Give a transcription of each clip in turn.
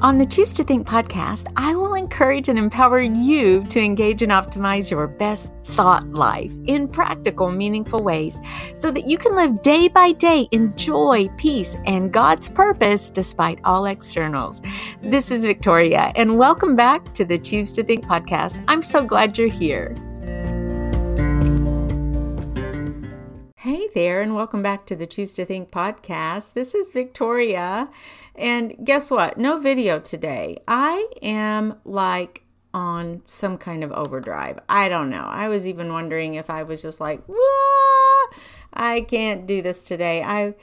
On the Choose to Think podcast, I will encourage and empower you to engage and optimize your best thought life in practical, meaningful ways so that you can live day by day in joy, peace, and God's purpose despite all externals. This is Victoria, and welcome back to the Choose to Think podcast. I'm so glad you're here. Hey there, and welcome back to the Choose to Think podcast. This is Victoria, and guess what? No video today. I am like on some kind of overdrive. I don't know. I was even wondering if I was just like, Whoa, I can't do this today. I,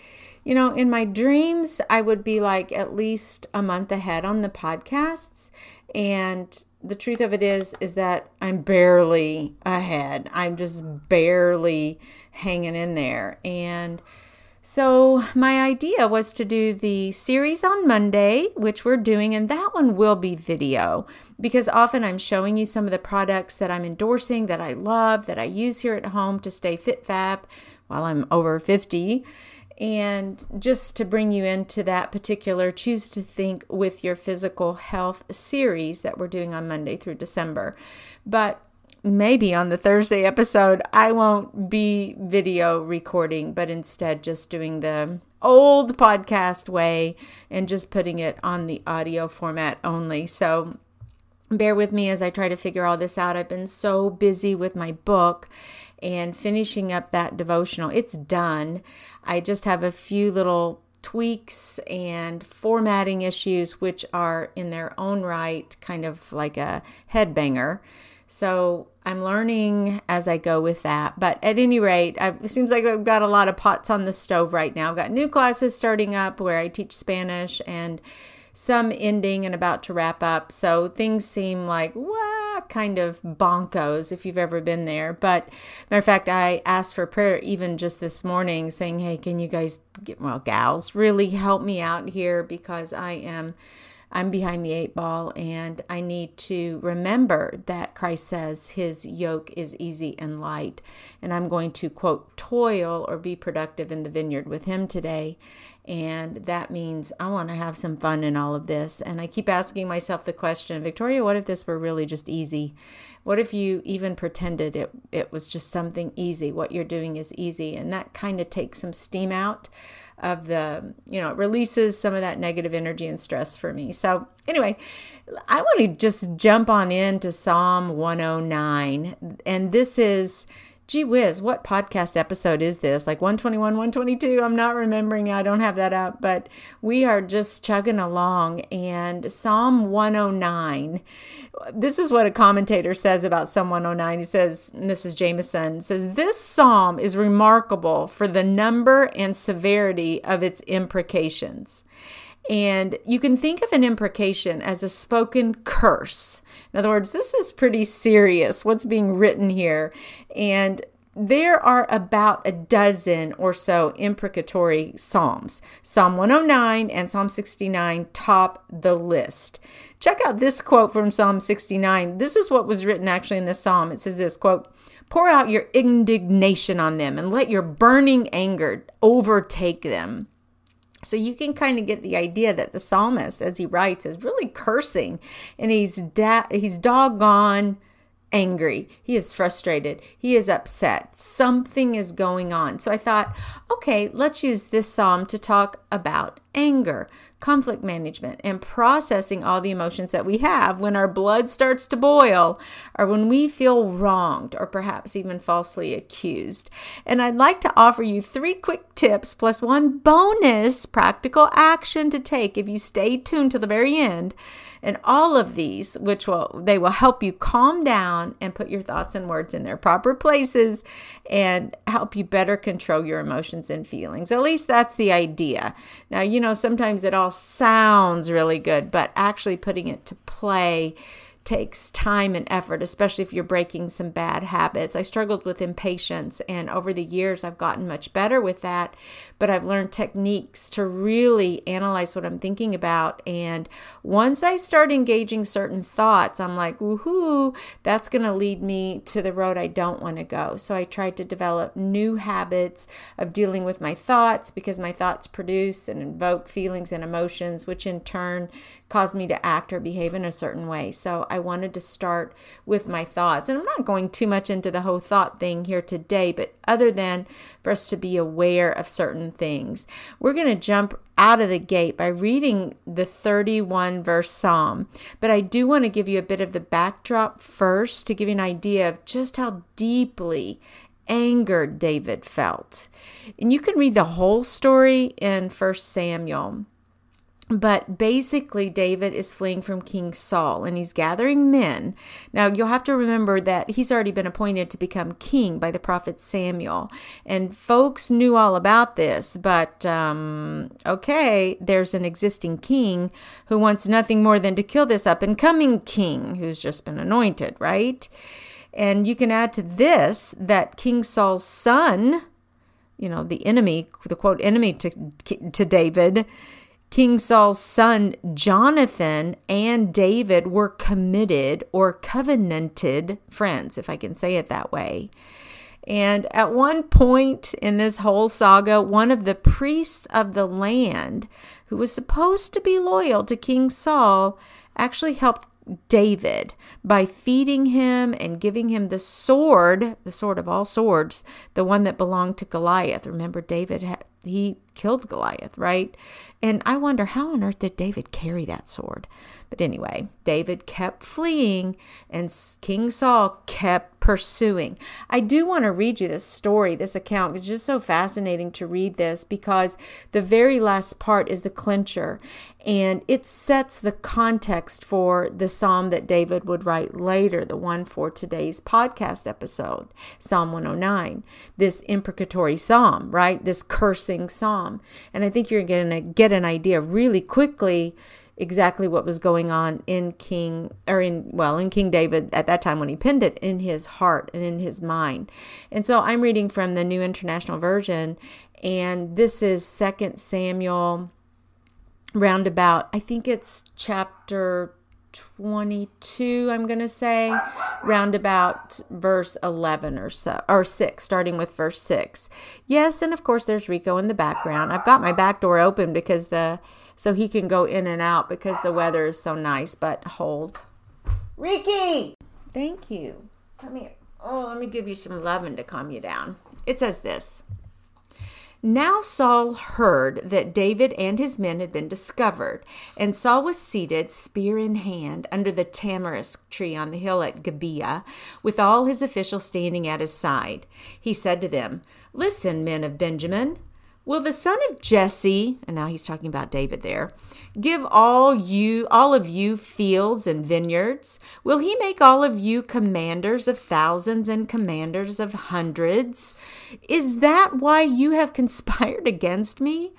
you know, in my dreams, I would be like at least a month ahead on the podcasts, and the truth of it is is that I'm barely ahead. I'm just barely hanging in there. And so my idea was to do the series on Monday, which we're doing, and that one will be video because often I'm showing you some of the products that I'm endorsing that I love, that I use here at home to stay fit fab while I'm over 50. And just to bring you into that particular Choose to Think with Your Physical Health series that we're doing on Monday through December. But maybe on the Thursday episode, I won't be video recording, but instead just doing the old podcast way and just putting it on the audio format only. So bear with me as I try to figure all this out. I've been so busy with my book and finishing up that devotional. It's done. I just have a few little tweaks and formatting issues, which are in their own right kind of like a headbanger. So I'm learning as I go with that. But at any rate, I've, it seems like I've got a lot of pots on the stove right now. I've got new classes starting up where I teach Spanish and some ending and about to wrap up. So things seem like, what? kind of bonkos if you've ever been there. But matter of fact, I asked for prayer even just this morning, saying, "Hey, can you guys, get, well, gals, really help me out here because I am." I'm behind the eight ball, and I need to remember that Christ says his yoke is easy and light. And I'm going to, quote, toil or be productive in the vineyard with him today. And that means I want to have some fun in all of this. And I keep asking myself the question Victoria, what if this were really just easy? What if you even pretended it, it was just something easy? What you're doing is easy. And that kind of takes some steam out of the, you know, it releases some of that negative energy and stress for me. So, anyway, I want to just jump on into Psalm 109. And this is gee whiz, what podcast episode is this? Like 121, 122? I'm not remembering. I don't have that up, but we are just chugging along. And Psalm 109, this is what a commentator says about Psalm 109. He says, this is Jamieson, says, This psalm is remarkable for the number and severity of its imprecations. And you can think of an imprecation as a spoken curse. In other words, this is pretty serious, what's being written here. And there are about a dozen or so imprecatory psalms. Psalm 109 and Psalm 69 top the list. Check out this quote from Psalm 69. This is what was written actually in the psalm. It says this quote, Pour out your indignation on them and let your burning anger overtake them. So you can kind of get the idea that the psalmist, as he writes, is really cursing and he's da- he's doggone angry. He is frustrated. He is upset. Something is going on. So I thought, okay, let's use this psalm to talk about anger, conflict management, and processing all the emotions that we have when our blood starts to boil or when we feel wronged or perhaps even falsely accused. And I'd like to offer you three quick tips plus one bonus practical action to take if you stay tuned to the very end and all of these, which will they will help you calm down and put your thoughts and words in their proper places and help you better control your emotions and feelings. At least that's the idea. Now, you know, sometimes it all sounds really good, but actually putting it to play takes time and effort, especially if you're breaking some bad habits. I struggled with impatience, and over the years, I've gotten much better with that. But I've learned techniques to really analyze what I'm thinking about. And once I start engaging certain thoughts, I'm like, woohoo, that's going to lead me to the road I don't want to go. So I tried to develop new habits of dealing with my thoughts because my thoughts produce and invoke feelings and emotions, which in turn cause me to act or behave in a certain way. So I wanted to start with my thoughts. And I'm not going too much into the whole thought thing here today, but other than for us to be aware of certain things, we're going to jump out of the gate by reading the 31 verse psalm. But I do want to give you a bit of the backdrop first to give you an idea of just how deeply angered David felt. And you can read the whole story in 1 Samuel. But basically, David is fleeing from King Saul and he's gathering men. Now, you'll have to remember that he's already been appointed to become king by the prophet Samuel. And folks knew all about this, but um, okay, there's an existing king who wants nothing more than to kill this up and coming king who's just been anointed, right? And you can add to this that King Saul's son, you know, the enemy, the quote, enemy to, to David, King Saul's son Jonathan and David were committed or covenanted friends, if I can say it that way. And at one point in this whole saga, one of the priests of the land, who was supposed to be loyal to King Saul, actually helped David by feeding him and giving him the sword, the sword of all swords, the one that belonged to Goliath. Remember, David had, he killed Goliath, right? And I wonder how on earth did David carry that sword? But anyway, David kept fleeing and King Saul kept pursuing. I do want to read you this story, this account. It's just so fascinating to read this because the very last part is the clincher and it sets the context for the psalm that David would write later, the one for today's podcast episode, Psalm 109. This imprecatory psalm, right? This cursing psalm. And I think you're going to get an idea really quickly exactly what was going on in King or in well in King David at that time when he penned it in his heart and in his mind. And so I'm reading from the New International Version and this is Second Samuel roundabout I think it's chapter 22 i'm going to say roundabout verse 11 or so or 6 starting with verse 6 yes and of course there's rico in the background i've got my back door open because the so he can go in and out because the weather is so nice. But hold. Ricky! Thank you. Come here. Oh, let me give you some loving to calm you down. It says this. Now Saul heard that David and his men had been discovered, and Saul was seated, spear in hand, under the tamarisk tree on the hill at Gibeah, with all his officials standing at his side. He said to them, Listen, men of Benjamin. Will the son of Jesse, and now he's talking about David there, give all you all of you fields and vineyards? Will he make all of you commanders of thousands and commanders of hundreds? Is that why you have conspired against me?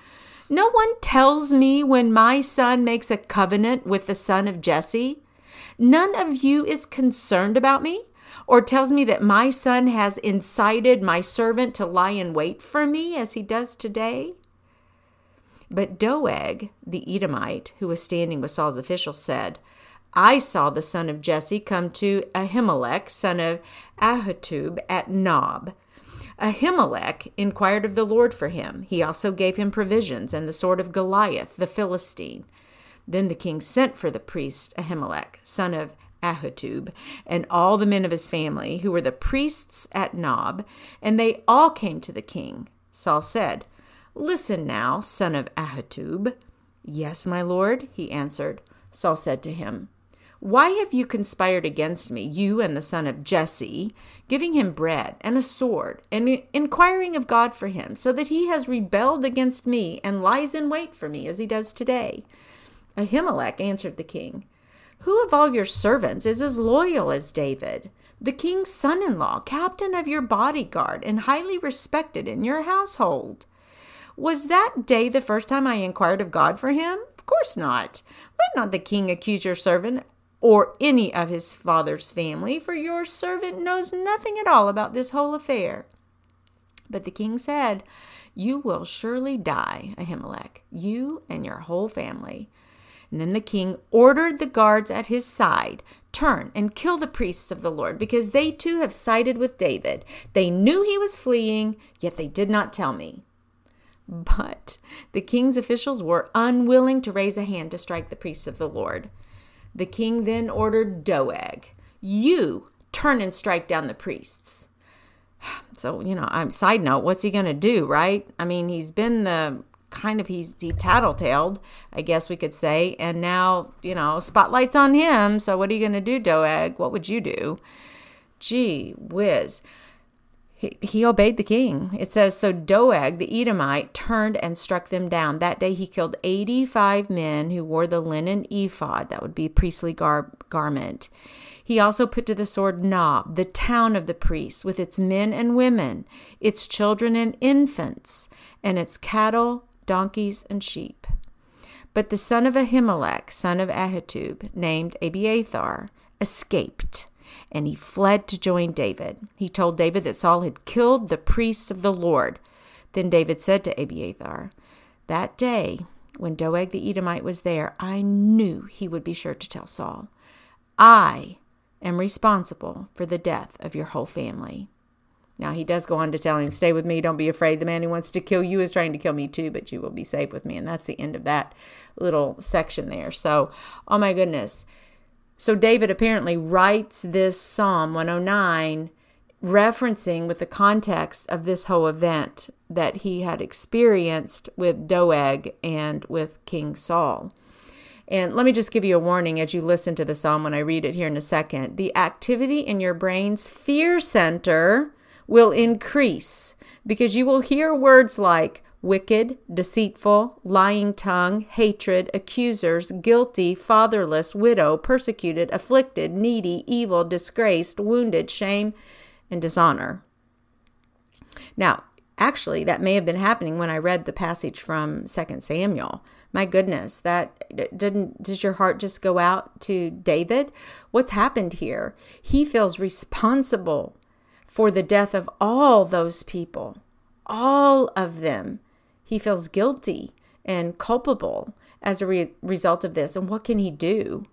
No one tells me when my son makes a covenant with the son of Jesse. None of you is concerned about me or tells me that my son has incited my servant to lie in wait for me as he does today? But Doeg, the Edomite, who was standing with Saul's officials, said, I saw the son of Jesse come to Ahimelech, son of Ahitub, at Nob. Ahimelech inquired of the Lord for him. He also gave him provisions and the sword of Goliath, the Philistine. Then the king sent for the priest Ahimelech, son of Ahitub, and all the men of his family, who were the priests at Nob, and they all came to the king. Saul said, Listen now, son of Ahitub. Yes, my lord, he answered. Saul said to him, Why have you conspired against me, you and the son of Jesse, giving him bread and a sword, and inquiring of God for him, so that he has rebelled against me and lies in wait for me as he does today? Ahimelech answered the king, who of all your servants is as loyal as David, the king's son in law, captain of your bodyguard, and highly respected in your household? Was that day the first time I inquired of God for him? Of course not. Let not the king accuse your servant or any of his father's family, for your servant knows nothing at all about this whole affair. But the king said, You will surely die, Ahimelech, you and your whole family. And then the king ordered the guards at his side turn and kill the priests of the Lord, because they too have sided with David. They knew he was fleeing, yet they did not tell me. But the king's officials were unwilling to raise a hand to strike the priests of the Lord. The king then ordered Doeg, You turn and strike down the priests. So, you know, I'm side note, what's he going to do, right? I mean, he's been the kind of he's he tattletaled, I guess we could say, and now, you know, spotlight's on him. So what are you going to do, Doeg? What would you do? Gee whiz. He, obeyed the king. It says, So Doeg the Edomite turned and struck them down. That day he killed 85 men who wore the linen ephod, that would be priestly gar- garment. He also put to the sword Nob, the town of the priests, with its men and women, its children and infants, and its cattle, donkeys, and sheep. But the son of Ahimelech, son of Ahitub, named Abiathar, escaped, and he fled to join David. He told David that Saul had killed the priests of the Lord. Then David said to Abiathar, That day, when Doeg the Edomite was there, I knew he would be sure to tell Saul. I am responsible for the death of your whole family. Now, he does go on to tell him, Stay with me, don't be afraid. The man who wants to kill you is trying to kill me too, but you will be safe with me. And that's the end of that little section there. So, oh my goodness. So, David apparently writes this Psalm 109 referencing with the context of this whole event that he had experienced with Doeg and with King Saul. And let me just give you a warning as you listen to the psalm when I read it here in a second. The activity in your brain's fear center will increase because you will hear words like wicked, deceitful, lying tongue, hatred, accusers, guilty, fatherless, widow, persecuted, afflicted, needy, evil, disgraced, wounded, shame, and dishonor. Now, actually, that may have been happening when I read the passage from 2 Samuel. My goodness, that didn't does your heart just go out to David? What's happened here? He feels responsible for the death of all those people. All of them. He feels guilty and culpable as a re- result of this. And what can he do?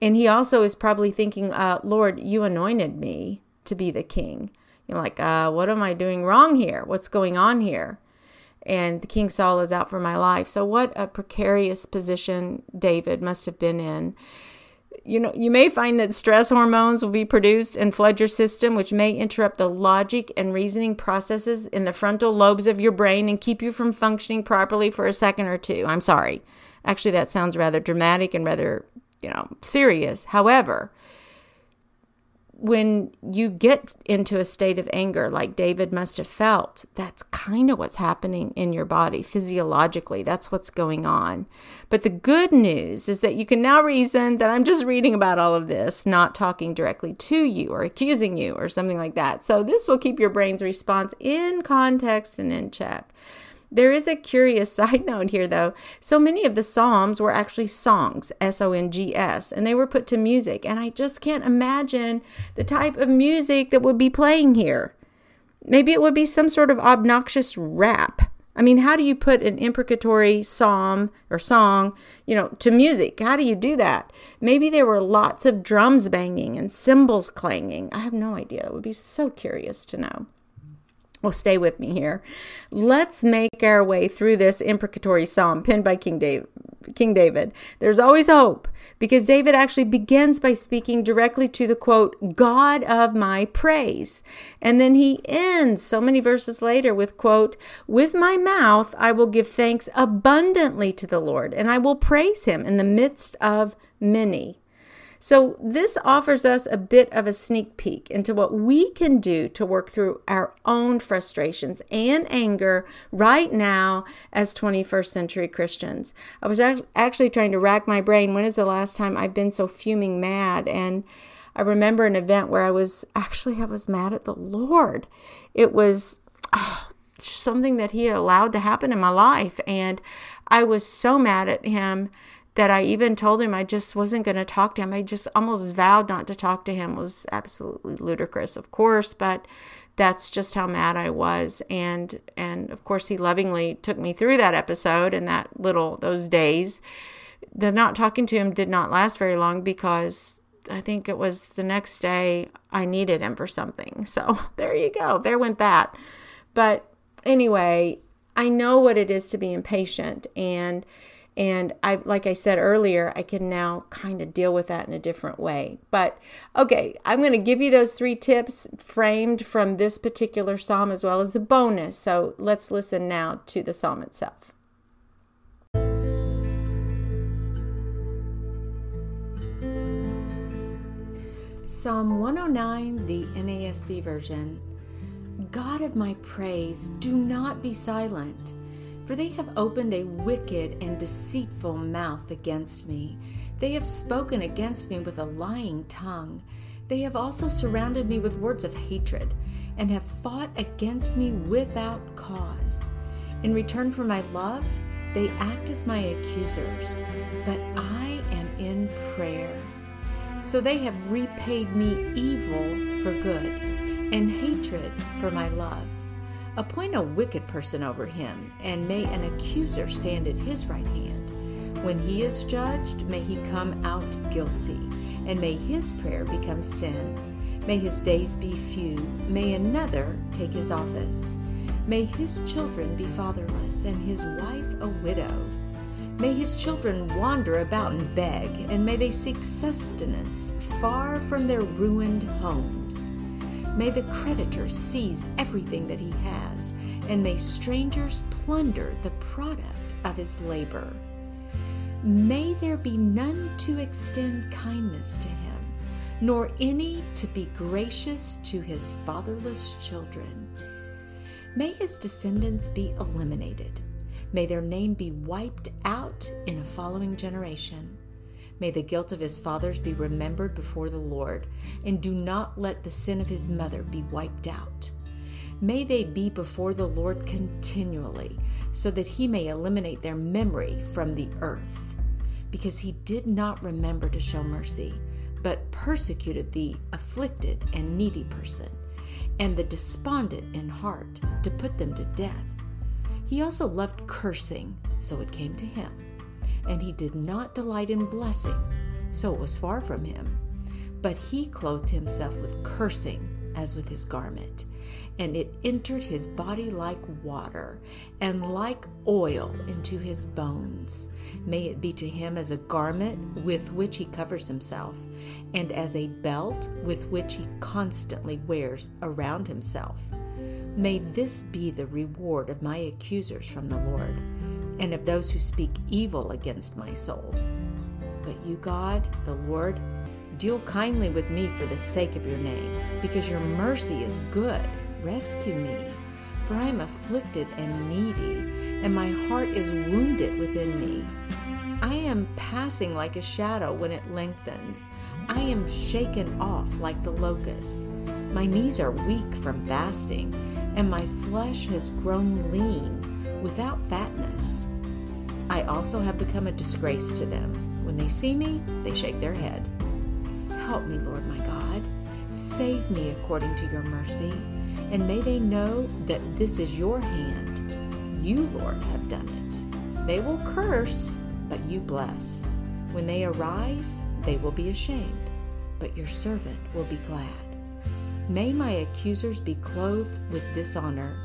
And he also is probably thinking, uh, Lord, you anointed me to be the king. You're like, uh, what am I doing wrong here? What's going on here? and the King Saul is out for my life. So, what a precarious position David must have been in. You know, you may find that stress hormones will be produced and flood your system, which may interrupt the logic and reasoning processes in the frontal lobes of your brain and keep you from functioning properly for a second or two. I'm sorry. Actually, that sounds rather dramatic and rather, you know, serious. However, when you get into a state of anger like David must have felt, that's kind of what's happening in your body physiologically. That's what's going on. But the good news is that you can now reason that I'm just reading about all of this, not talking directly to you or accusing you or something like that. So this will keep your brain's response in context and in check. There is a curious side note here, though. So many of the Psalms were actually songs, S O N G S, and they were put to music. And I just can't imagine the type of music that would be playing here. Maybe it would be some sort of obnoxious rap. I mean, how do you put an imprecatory psalm or song, you know, to music? How do you do that? Maybe there were lots of drums banging and cymbals clanging. I have no idea. It would be so curious to know. Well, stay with me here. Let's make our way through this imprecatory psalm penned by King David. King David. There's always hope because David actually begins by speaking directly to the quote, God of my praise. And then he ends so many verses later with quote, with my mouth I will give thanks abundantly to the Lord and I will praise him in the midst of many. So, this offers us a bit of a sneak peek into what we can do to work through our own frustrations and anger right now as 21st century Christians. I was actually trying to rack my brain when is the last time I've been so fuming mad? And I remember an event where I was actually I was mad at the Lord. It was oh, something that he allowed to happen in my life and I was so mad at him that I even told him I just wasn't going to talk to him. I just almost vowed not to talk to him. It was absolutely ludicrous, of course, but that's just how mad I was. And and of course he lovingly took me through that episode and that little those days. The not talking to him did not last very long because I think it was the next day I needed him for something. So there you go. There went that. But anyway, I know what it is to be impatient and and I, like I said earlier, I can now kind of deal with that in a different way. But okay, I'm going to give you those three tips framed from this particular psalm as well as the bonus. So let's listen now to the psalm itself. Psalm 109, the NASB version. God of my praise, do not be silent for they have opened a wicked and deceitful mouth against me. They have spoken against me with a lying tongue. They have also surrounded me with words of hatred, and have fought against me without cause. In return for my love, they act as my accusers, but I am in prayer. So they have repaid me evil for good, and hatred for my love. Appoint a wicked person over him, and may an accuser stand at his right hand. When he is judged, may he come out guilty, and may his prayer become sin. May his days be few, may another take his office. May his children be fatherless, and his wife a widow. May his children wander about and beg, and may they seek sustenance far from their ruined homes. May the creditor seize everything that he has, and may strangers plunder the product of his labor. May there be none to extend kindness to him, nor any to be gracious to his fatherless children. May his descendants be eliminated. May their name be wiped out in a following generation. May the guilt of his fathers be remembered before the Lord, and do not let the sin of his mother be wiped out. May they be before the Lord continually, so that he may eliminate their memory from the earth. Because he did not remember to show mercy, but persecuted the afflicted and needy person, and the despondent in heart, to put them to death. He also loved cursing, so it came to him and he did not delight in blessing, so it was far from him. But he clothed himself with cursing as with his garment, and it entered his body like water, and like oil into his bones. May it be to him as a garment with which he covers himself, and as a belt with which he constantly wears around himself. May this be the reward of my accusers from the Lord and of those who speak evil against my soul. But you, God, the Lord, deal kindly with me for the sake of your name, because your mercy is good. Rescue me, for I am afflicted and needy, and my heart is wounded within me. I am passing like a shadow when it lengthens. I am shaken off like the locust. My knees are weak from fasting, and my flesh has grown lean without fatness. I also have become a disgrace to them. When they see me, they shake their head. Help me, Lord my God. Save me according to your mercy, and may they know that this is your hand. You, Lord, have done it. They will curse, but you bless. When they arise, they will be ashamed, but your servant will be glad. May my accusers be clothed with dishonor,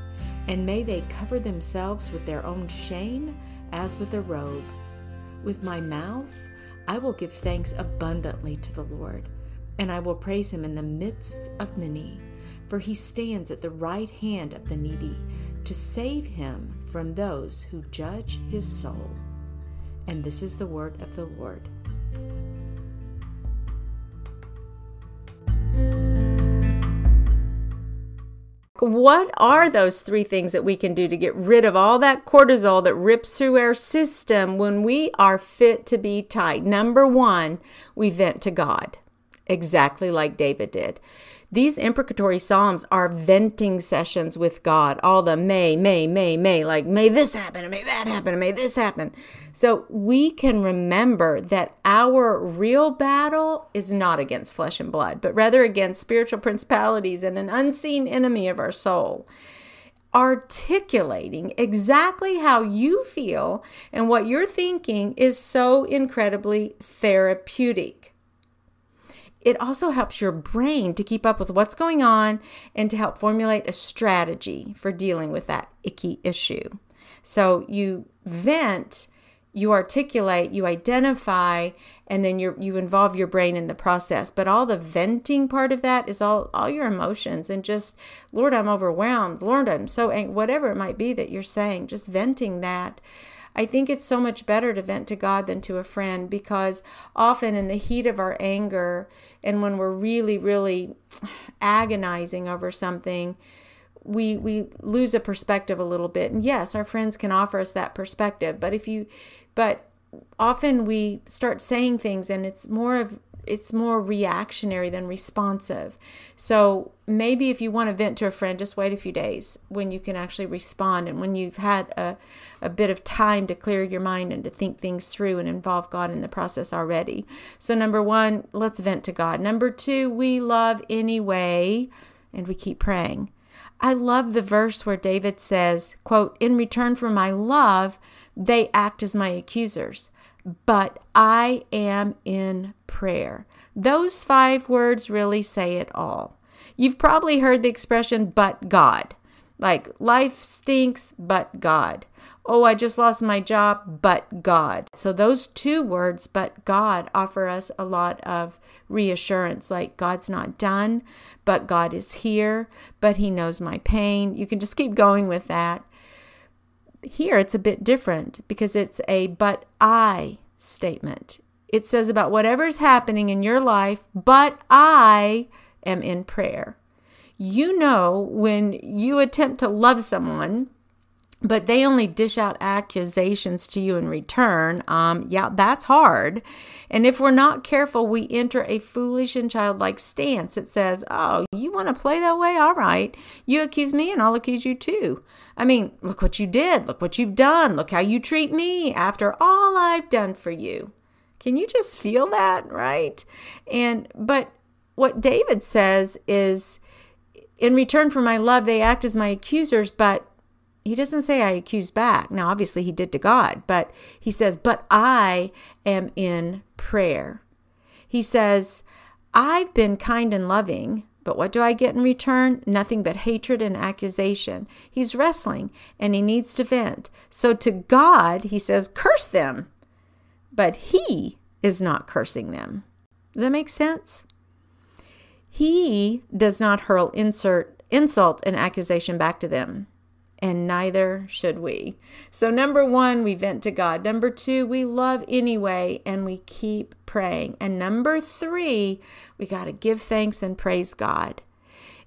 and may they cover themselves with their own shame as with a robe. With my mouth, I will give thanks abundantly to the Lord, and I will praise him in the midst of many, for he stands at the right hand of the needy to save him from those who judge his soul. And this is the word of the Lord. What are those three things that we can do to get rid of all that cortisol that rips through our system when we are fit to be tight? Number one, we vent to God, exactly like David did. These imprecatory psalms are venting sessions with God. All the may, may, may, may, like may this happen, and may that happen, and may this happen. So we can remember that our real battle is not against flesh and blood, but rather against spiritual principalities and an unseen enemy of our soul articulating exactly how you feel and what you're thinking is so incredibly therapeutic. It also helps your brain to keep up with what's going on and to help formulate a strategy for dealing with that icky issue. So you vent you articulate, you identify, and then you you involve your brain in the process. But all the venting part of that is all all your emotions and just Lord, I'm overwhelmed. Lord, I'm so angry. Whatever it might be that you're saying, just venting that. I think it's so much better to vent to God than to a friend because often in the heat of our anger and when we're really, really agonizing over something, we we lose a perspective a little bit. And yes our friends can offer us that perspective but if you but often we start saying things and it's more of it's more reactionary than responsive. So maybe if you want to vent to a friend, just wait a few days when you can actually respond and when you've had a, a bit of time to clear your mind and to think things through and involve God in the process already. So, number one, let's vent to God. Number two, we love anyway, and we keep praying. I love the verse where David says, quote, In return for my love, they act as my accusers, but I am in prayer. Those five words really say it all. You've probably heard the expression, but God. Like, life stinks, but God. Oh, I just lost my job, but God. So, those two words, but God, offer us a lot of reassurance. Like, God's not done, but God is here, but He knows my pain. You can just keep going with that. Here, it's a bit different because it's a but I statement. It says about whatever's happening in your life, but I am in prayer. You know, when you attempt to love someone, but they only dish out accusations to you in return. Um, yeah, that's hard. And if we're not careful, we enter a foolish and childlike stance. It says, Oh, you want to play that way? All right. You accuse me, and I'll accuse you too. I mean, look what you did. Look what you've done. Look how you treat me after all I've done for you. Can you just feel that? Right. And, but what David says is, in return for my love, they act as my accusers, but he doesn't say I accuse back. Now, obviously, he did to God, but he says, But I am in prayer. He says, I've been kind and loving, but what do I get in return? Nothing but hatred and accusation. He's wrestling and he needs to vent. So to God, he says, Curse them. But he is not cursing them. Does that make sense? He does not hurl insert, insult and accusation back to them and neither should we. So, number one, we vent to God. Number two, we love anyway and we keep praying. And number three, we got to give thanks and praise God.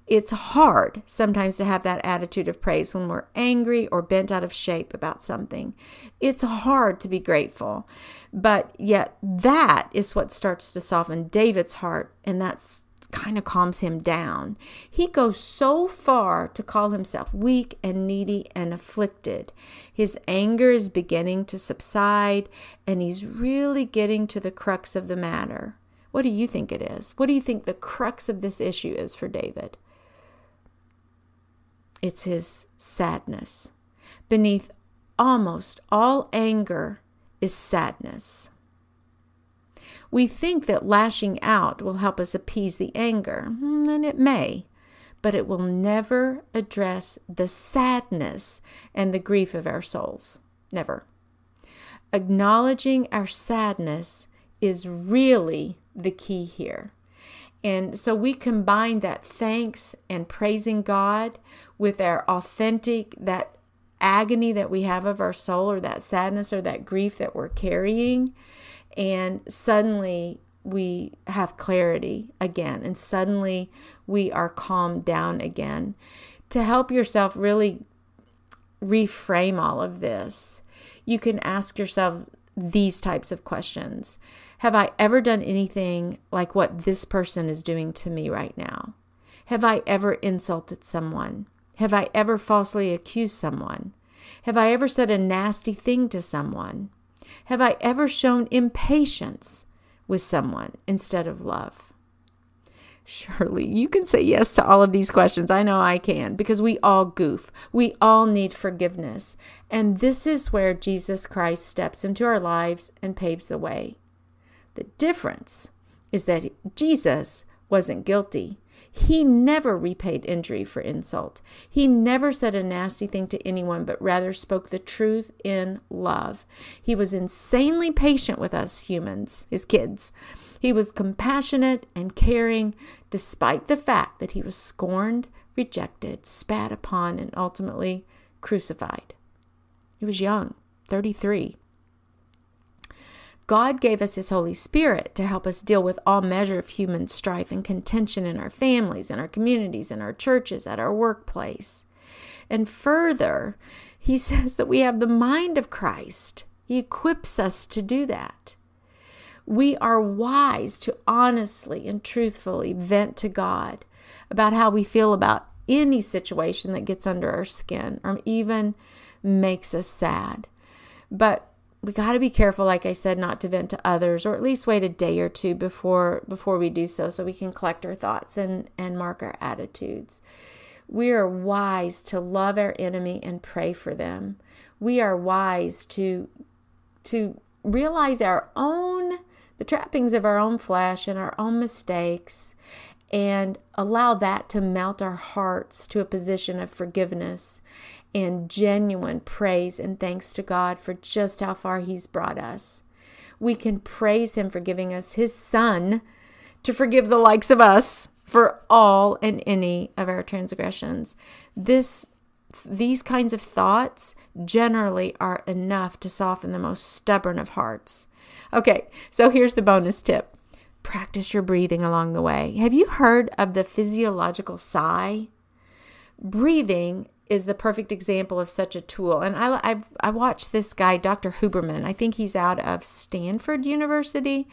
It's hard sometimes to have that attitude of praise when we're angry or bent out of shape about something. It's hard to be grateful. But yet, that is what starts to soften David's heart, and that's kind of calms him down. He goes so far to call himself weak and needy and afflicted. His anger is beginning to subside, and he's really getting to the crux of the matter. What do you think it is? What do you think the crux of this issue is for David? It's his sadness. Beneath almost all anger is sadness. We think that lashing out will help us appease the anger, hmm, and it may, but it will never address the sadness and the grief of our souls. Never. Acknowledging our sadness is really the key here. And so we combine that thanks and praising God with our authentic, that agony that we have of our soul, or that sadness or that grief that we're carrying and suddenly we have clarity again and suddenly we are calmed down again to help yourself really reframe all of this you can ask yourself these types of questions have i ever done anything like what this person is doing to me right now Have I ever insulted someone? Have I ever falsely accused someone? Have I ever said a nasty thing to someone? Have I ever shown impatience with someone instead of love? Surely you can say yes to all of these questions. I know I can because we all goof. We all need forgiveness. And this is where Jesus Christ steps into our lives and paves the way. The difference is that Jesus wasn't guilty. He never repaid injury for insult. He never said a nasty thing to anyone, but rather spoke the truth in love. He was insanely patient with us humans, his kids. He was compassionate and caring, despite the fact that he was scorned, rejected, spat upon, and ultimately crucified. He was young, 33. God gave us His Holy Spirit to help us deal with all measure of human strife and contention in our families, in our communities, in our churches, at our workplace. And further, He says that we have the mind of Christ. He equips us to do that. We are wise to honestly and truthfully vent to God about how we feel about any situation that gets under our skin or even makes us sad. But we got to be careful like i said not to vent to others or at least wait a day or two before before we do so so we can collect our thoughts and and mark our attitudes. We are wise to love our enemy and pray for them. We are wise to to realize our own the trappings of our own flesh and our own mistakes and allow that to melt our hearts to a position of forgiveness and genuine praise and thanks to God for just how far He's brought us. We can praise Him for giving us His Son to forgive the likes of us for all and any of our transgressions. This these kinds of thoughts generally are enough to soften the most stubborn of hearts. Okay, so here's the bonus tip practice your breathing along the way. Have you heard of the physiological sigh? Breathing is the perfect example of such a tool. And I, I, I watched this guy, Dr. Huberman. I think he's out of Stanford University.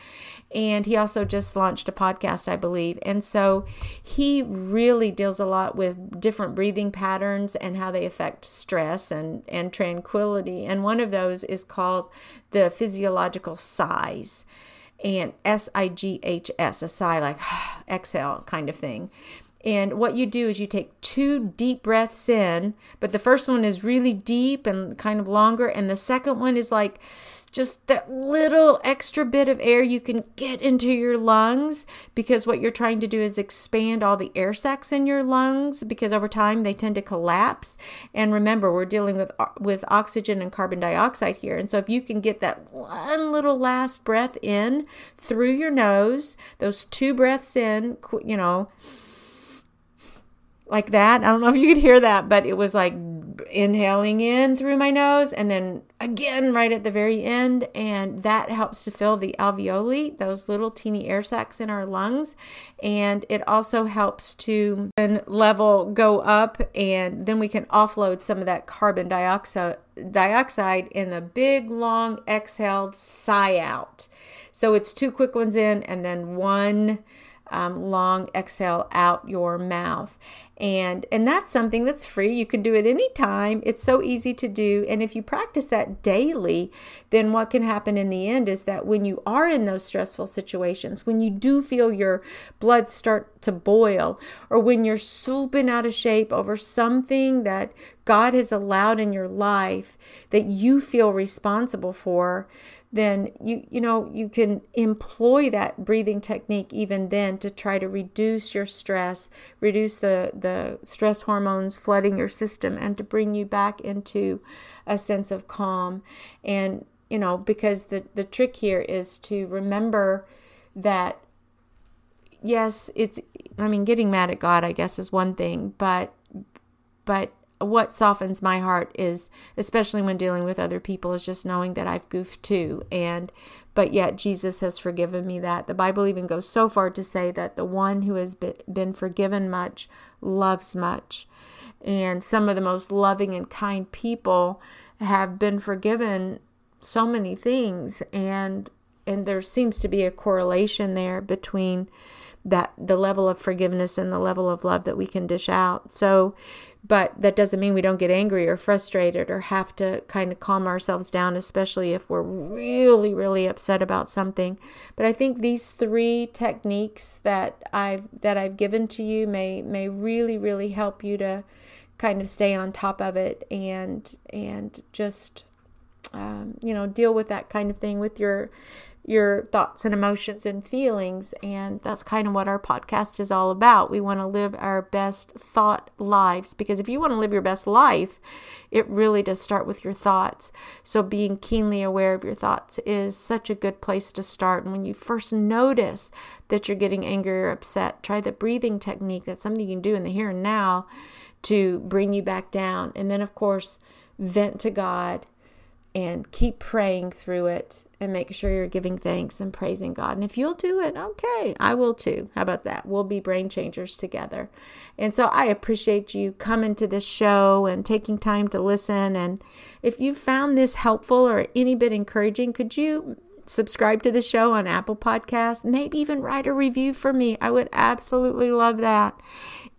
And he also just launched a podcast, I believe. And so he really deals a lot with different breathing patterns and how they affect stress and, and tranquility. And one of those is called the physiological sighs and S I G H S, a sigh like exhale kind of thing. And what you do is you take two deep breaths in, but the first one is really deep and kind of longer, and the second one is like just that little extra bit of air you can get into your lungs because what you're trying to do is expand all the air sacs in your lungs because over time they tend to collapse. And remember we're dealing with uh, with oxygen and carbon dioxide here. And so if you can get that one little last breath in through your nose those two breaths in you know like that. I don't know if you could hear that, but it was like inhaling in through my nose and then again right at the very end. And that helps to fill the alveoli, those little teeny air sacs in our lungs. And it also helps to level go up and then we can offload some of that carbon dioxide dioxide in the big long exhaled sigh out. So it's two quick ones in and then one um, long exhale out your mouth. And and that's something that's free. You can do it anytime. It's so easy to do. And if you practice that daily then what can happen in the end is that when you are in those stressful situations when you do feel your blood start to boil or when you're been out of shape over something that god has allowed in your life that you feel responsible for then you you know you can employ that breathing technique even then to try to reduce your stress reduce the the stress hormones flooding your system and to bring you back into a sense of calm. And you know because the the trick here is to remember that yes it's i mean getting mad at god i guess is one thing but but what softens my heart is especially when dealing with other people is just knowing that I've goofed too. And but yet Jesus has forgiven me that. The Bible even goes so far to say that the one who has been forgiven much loves much. And some of the most loving and kind people have been forgiven so many things. And and there seems to be a correlation there between that the level of forgiveness and the level of love that we can dish out. So, but that doesn't mean we don't get angry or frustrated or have to kind of calm ourselves down, especially if we're really, really upset about something. But I think these three techniques that I've that I've given to you may may really, really help you to kind of stay on top of it and and just um, you know deal with that kind of thing with your your thoughts and emotions and feelings. And that's kind of what our podcast is all about. We want to live our best thought lives because if you want to live your best life, it really does start with your thoughts. So, being keenly aware of your thoughts is such a good place to start. And when you first notice that you're getting angry or upset, try the breathing technique. That's something you can do in the here and now to bring you back down. And then, of course, vent to God and keep praying through it and make sure you're giving thanks and praising God. And if you'll do it, okay, I will too. How about that? We'll be brain changers together. And so I appreciate you coming to this show and taking time to listen. And if you found this helpful or any bit encouraging, could you subscribe to the show on Apple Podcasts? Maybe even write a review for me. I would absolutely love that.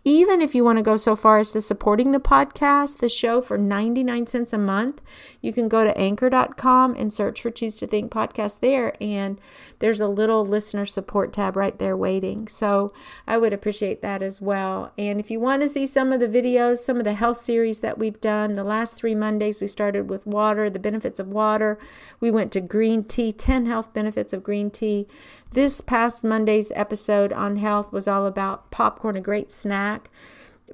Even if you want to go so far as to supporting the podcast, the show for 99 cents a month, you can go to anchor.com and search for Choose to Think podcast there. And there's a little listener support tab right there waiting. So I would appreciate that as well. And if you want to see some of the videos, some of the health series that we've done, the last three Mondays we started with water, the benefits of water. We went to green tea, 10 health benefits of green tea. This past Monday's episode on health was all about popcorn, a great snack,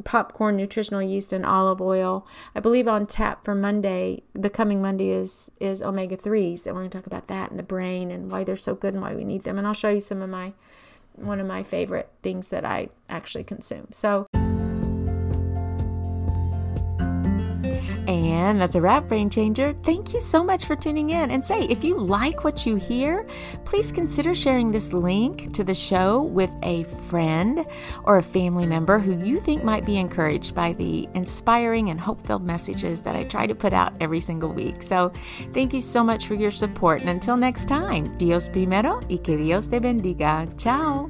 popcorn, nutritional yeast, and olive oil. I believe on tap for Monday, the coming Monday is is omega threes, and we're going to talk about that and the brain and why they're so good and why we need them. And I'll show you some of my one of my favorite things that I actually consume. So. And that's a wrap, Brain Changer. Thank you so much for tuning in. And say, if you like what you hear, please consider sharing this link to the show with a friend or a family member who you think might be encouraged by the inspiring and hope filled messages that I try to put out every single week. So thank you so much for your support. And until next time, Dios primero y que Dios te bendiga. Ciao.